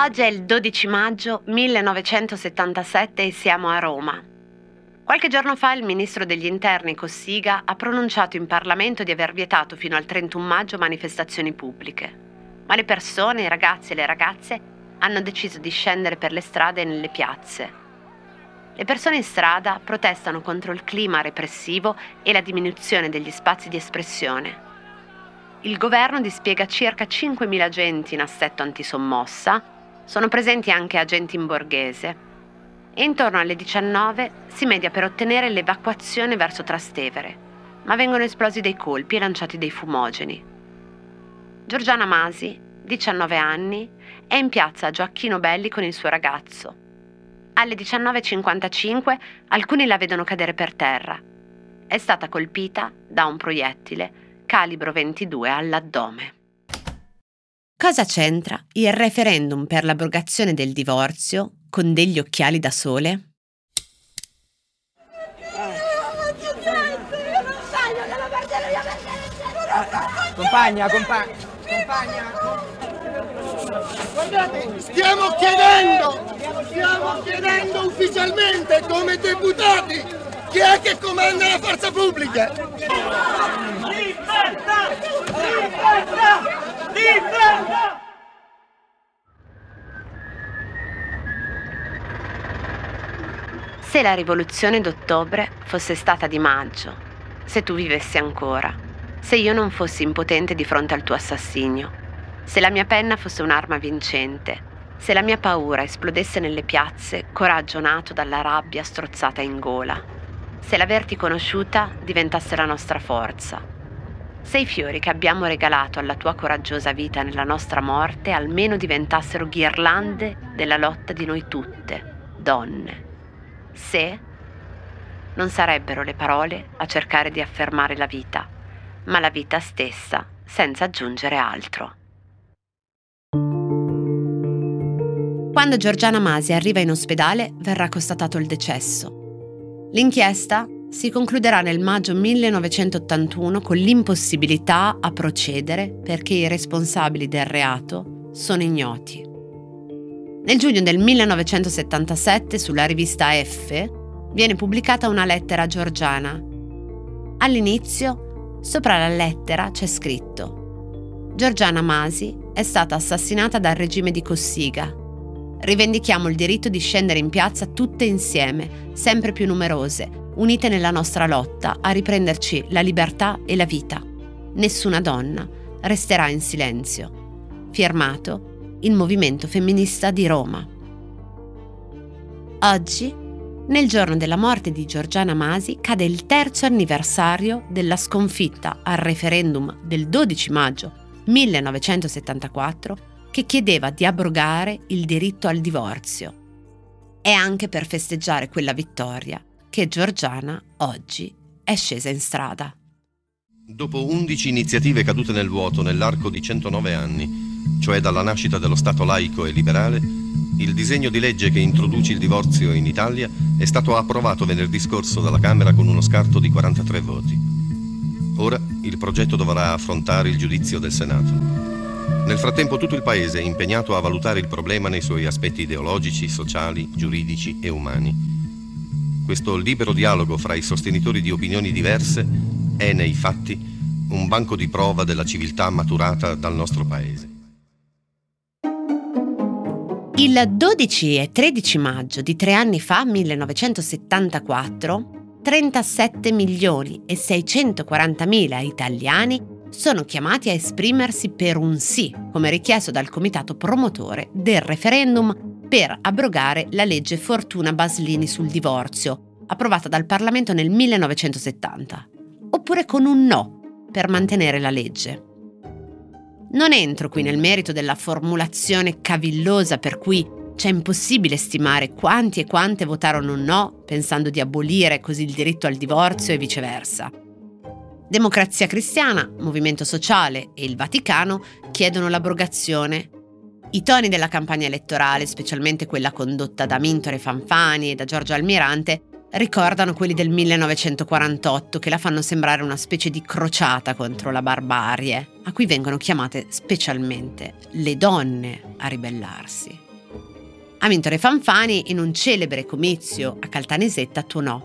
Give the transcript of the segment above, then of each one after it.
Oggi è il 12 maggio 1977 e siamo a Roma. Qualche giorno fa il ministro degli interni Cossiga ha pronunciato in Parlamento di aver vietato fino al 31 maggio manifestazioni pubbliche. Ma le persone, i ragazzi e le ragazze hanno deciso di scendere per le strade e nelle piazze. Le persone in strada protestano contro il clima repressivo e la diminuzione degli spazi di espressione. Il governo dispiega circa 5.000 agenti in assetto antisommossa, sono presenti anche agenti in borghese e intorno alle 19 si media per ottenere l'evacuazione verso Trastevere, ma vengono esplosi dei colpi e lanciati dei fumogeni. Giorgiana Masi, 19 anni, è in piazza Gioacchino Belli con il suo ragazzo alle 19.55 alcuni la vedono cadere per terra. È stata colpita da un proiettile calibro 22 all'addome. Cosa c'entra il referendum per l'abrogazione del divorzio con degli occhiali da sole? Compagna, compagna, compagna. Guardate, stiamo chiedendo, stiamo chiedendo ufficialmente come deputati chi è che comanda la forza pubblica. Libertà! Libertà! Libertà! Se la rivoluzione d'ottobre fosse stata di maggio, se tu vivessi ancora, se io non fossi impotente di fronte al tuo assassinio, se la mia penna fosse un'arma vincente, se la mia paura esplodesse nelle piazze, coraggio nato dalla rabbia strozzata in gola, se l'averti conosciuta diventasse la nostra forza, se i fiori che abbiamo regalato alla tua coraggiosa vita nella nostra morte almeno diventassero ghirlande della lotta di noi tutte, donne, se non sarebbero le parole a cercare di affermare la vita, ma la vita stessa senza aggiungere altro. Quando Giorgiana Masi arriva in ospedale verrà constatato il decesso. L'inchiesta si concluderà nel maggio 1981 con l'impossibilità a procedere perché i responsabili del reato sono ignoti. Nel giugno del 1977 sulla rivista F viene pubblicata una lettera a Giorgiana. All'inizio, sopra la lettera c'è scritto Giorgiana Masi è stata assassinata dal regime di Cossiga Rivendichiamo il diritto di scendere in piazza tutte insieme, sempre più numerose, unite nella nostra lotta a riprenderci la libertà e la vita. Nessuna donna resterà in silenzio. Firmato il Movimento Femminista di Roma. Oggi, nel giorno della morte di Giorgiana Masi, cade il terzo anniversario della sconfitta al referendum del 12 maggio 1974 che chiedeva di abrogare il diritto al divorzio. È anche per festeggiare quella vittoria che Giorgiana oggi è scesa in strada. Dopo 11 iniziative cadute nel vuoto nell'arco di 109 anni, cioè dalla nascita dello Stato laico e liberale, il disegno di legge che introduce il divorzio in Italia è stato approvato venerdì scorso dalla Camera con uno scarto di 43 voti. Ora il progetto dovrà affrontare il giudizio del Senato. Nel frattempo tutto il Paese è impegnato a valutare il problema nei suoi aspetti ideologici, sociali, giuridici e umani. Questo libero dialogo fra i sostenitori di opinioni diverse è, nei fatti, un banco di prova della civiltà maturata dal nostro Paese. Il 12 e 13 maggio di tre anni fa, 1974, 37 milioni e 640 mila italiani sono chiamati a esprimersi per un sì, come richiesto dal comitato promotore del referendum per abrogare la legge Fortuna Baslini sul divorzio, approvata dal Parlamento nel 1970, oppure con un no per mantenere la legge. Non entro qui nel merito della formulazione cavillosa per cui c'è impossibile stimare quanti e quante votarono no pensando di abolire così il diritto al divorzio e viceversa. Democrazia Cristiana, Movimento Sociale e il Vaticano chiedono l'abrogazione. I toni della campagna elettorale, specialmente quella condotta da Mintore Fanfani e da Giorgio Almirante, ricordano quelli del 1948 che la fanno sembrare una specie di crociata contro la barbarie, a cui vengono chiamate specialmente le donne a ribellarsi. Amintore Fanfani in un celebre comizio a Caltanissetta tuonò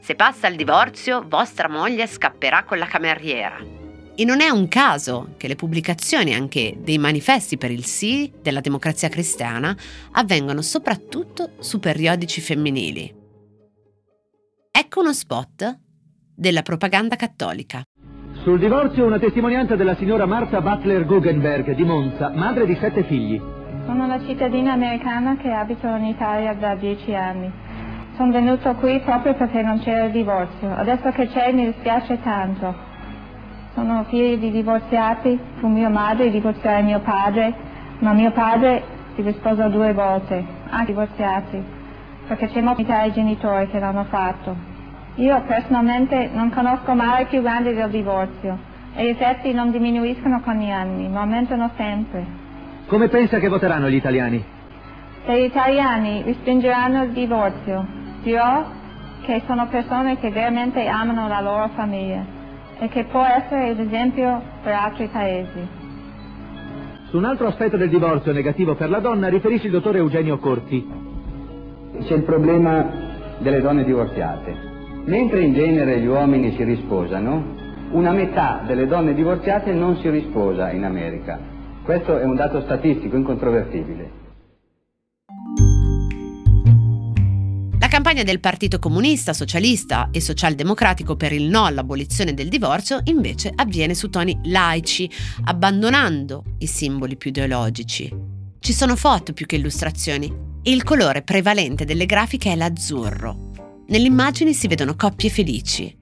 Se passa il divorzio, vostra moglie scapperà con la cameriera. E non è un caso che le pubblicazioni anche dei manifesti per il sì della democrazia cristiana avvengano soprattutto su periodici femminili. Ecco uno spot della propaganda cattolica. Sul divorzio una testimonianza della signora Martha Butler Guggenberg di Monza, madre di sette figli. Sono una cittadina americana che abito in Italia da dieci anni. Sono venuto qui proprio perché non c'era il divorzio. Adesso che c'è mi dispiace tanto. Sono figlia di divorziati, fu mia madre divorziare mio padre, ma mio padre si risposò due volte, anche divorziati perché c'è molta ai genitori che l'hanno fatto. Io personalmente non conosco male più grande del divorzio e gli effetti non diminuiscono con gli anni, ma aumentano sempre. Come pensa che voteranno gli italiani? Se gli italiani respingeranno il divorzio, dirò che sono persone che veramente amano la loro famiglia e che può essere l'esempio per altri paesi. Su un altro aspetto del divorzio negativo per la donna riferisce il dottore Eugenio Corti, c'è il problema delle donne divorziate. Mentre in genere gli uomini si risposano, una metà delle donne divorziate non si risposa in America. Questo è un dato statistico incontrovertibile. La campagna del Partito Comunista, Socialista e Socialdemocratico per il no all'abolizione del divorzio invece avviene su toni laici, abbandonando i simboli più ideologici. Ci sono foto più che illustrazioni e il colore prevalente delle grafiche è l'azzurro. Nelle immagini si vedono coppie felici.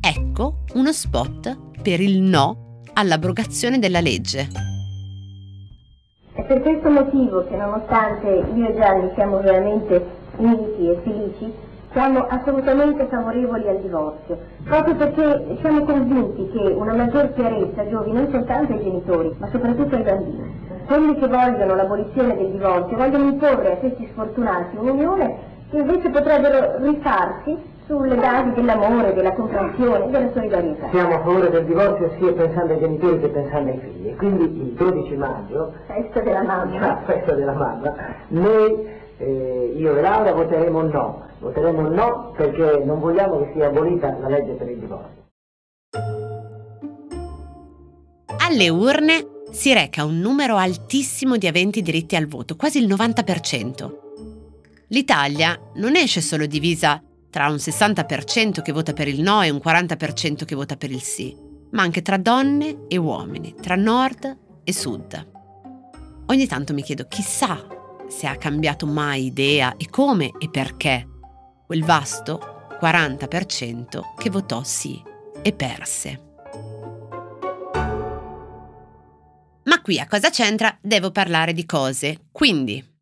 Ecco uno spot per il no all'abrogazione della legge. È per questo motivo che nonostante io e Gianni siamo veramente uniti e felici, siamo assolutamente favorevoli al divorzio, proprio perché siamo convinti che una maggior chiarezza giovi non soltanto ai genitori, ma soprattutto ai bambini quelli che vogliono l'abolizione del divorzio vogliono imporre a questi sfortunati un'unione invece potrebbero rifarsi sulle basi dell'amore, della comprensione, della solidarietà. Siamo a favore del divorzio sia pensando ai genitori che pensando ai figli. Quindi il 12 maggio, festa della mamma, festa della mamma noi, eh, io e Laura, voteremo no. Voteremo no perché non vogliamo che sia abolita la legge per il divorzio. Alle urne si reca un numero altissimo di aventi diritti al voto, quasi il 90%. L'Italia non esce solo divisa tra un 60% che vota per il no e un 40% che vota per il sì, ma anche tra donne e uomini, tra nord e sud. Ogni tanto mi chiedo chissà se ha cambiato mai idea e come e perché quel vasto 40% che votò sì e perse. Ma qui a cosa c'entra devo parlare di cose, quindi...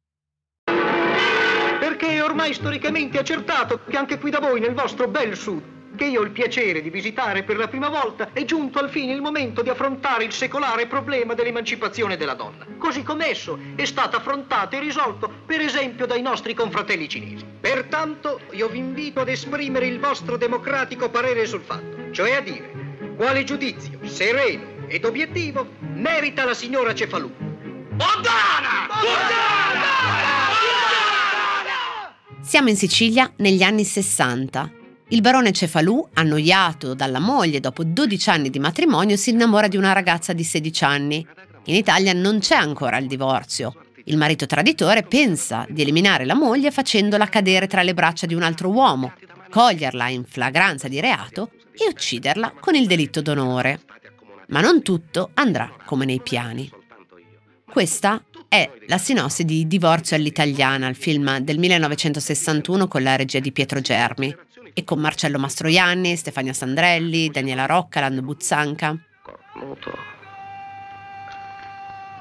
È ormai storicamente accertato che anche qui da voi, nel vostro bel sud, che io ho il piacere di visitare per la prima volta, è giunto al fine il momento di affrontare il secolare problema dell'emancipazione della donna, così come esso è stato affrontato e risolto, per esempio, dai nostri confratelli cinesi. Pertanto, io vi invito ad esprimere il vostro democratico parere sul fatto, cioè a dire quale giudizio sereno ed obiettivo merita la signora Cefalù. Buondana! Buondana! Siamo in Sicilia negli anni 60. Il barone Cefalù, annoiato dalla moglie dopo 12 anni di matrimonio, si innamora di una ragazza di 16 anni. In Italia non c'è ancora il divorzio. Il marito traditore pensa di eliminare la moglie facendola cadere tra le braccia di un altro uomo, coglierla in flagranza di reato e ucciderla con il delitto d'onore. Ma non tutto andrà come nei piani. Questa è la sinossi di Divorzio all'italiana, il film del 1961 con la regia di Pietro Germi e con Marcello Mastroianni, Stefania Sandrelli, Daniela Rocca, Lando Buzzanca. Cornuto.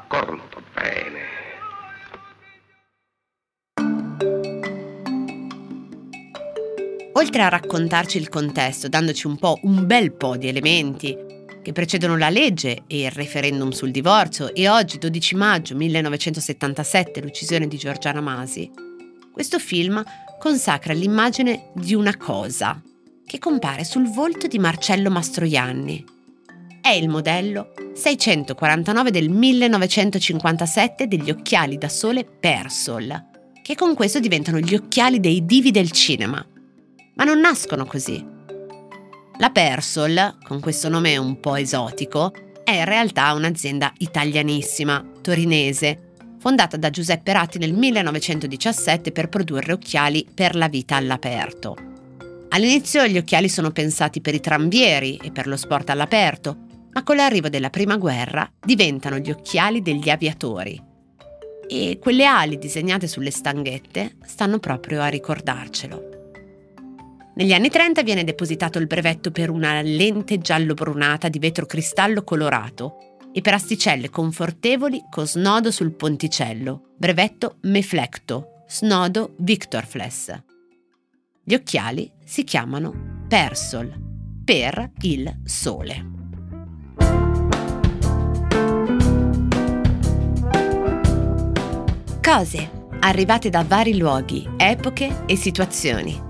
Cornuto bene. Oltre a raccontarci il contesto, dandoci un po' un bel po' di elementi che precedono la legge e il referendum sul divorzio e oggi 12 maggio 1977 l'uccisione di Giorgiana Masi, questo film consacra l'immagine di una cosa che compare sul volto di Marcello Mastroianni. È il modello 649 del 1957 degli occhiali da sole Persol, che con questo diventano gli occhiali dei divi del cinema. Ma non nascono così. La Persol, con questo nome un po' esotico, è in realtà un'azienda italianissima, torinese, fondata da Giuseppe Ratti nel 1917 per produrre occhiali per la vita all'aperto. All'inizio gli occhiali sono pensati per i tranvieri e per lo sport all'aperto, ma con l'arrivo della prima guerra diventano gli occhiali degli aviatori. E quelle ali disegnate sulle stanghette stanno proprio a ricordarcelo. Negli anni 30 viene depositato il brevetto per una lente giallo-brunata di vetro cristallo colorato e per asticelle confortevoli con snodo sul ponticello, brevetto Meflecto, snodo Victorfless. Gli occhiali si chiamano Persol, per il sole. Cose arrivate da vari luoghi, epoche e situazioni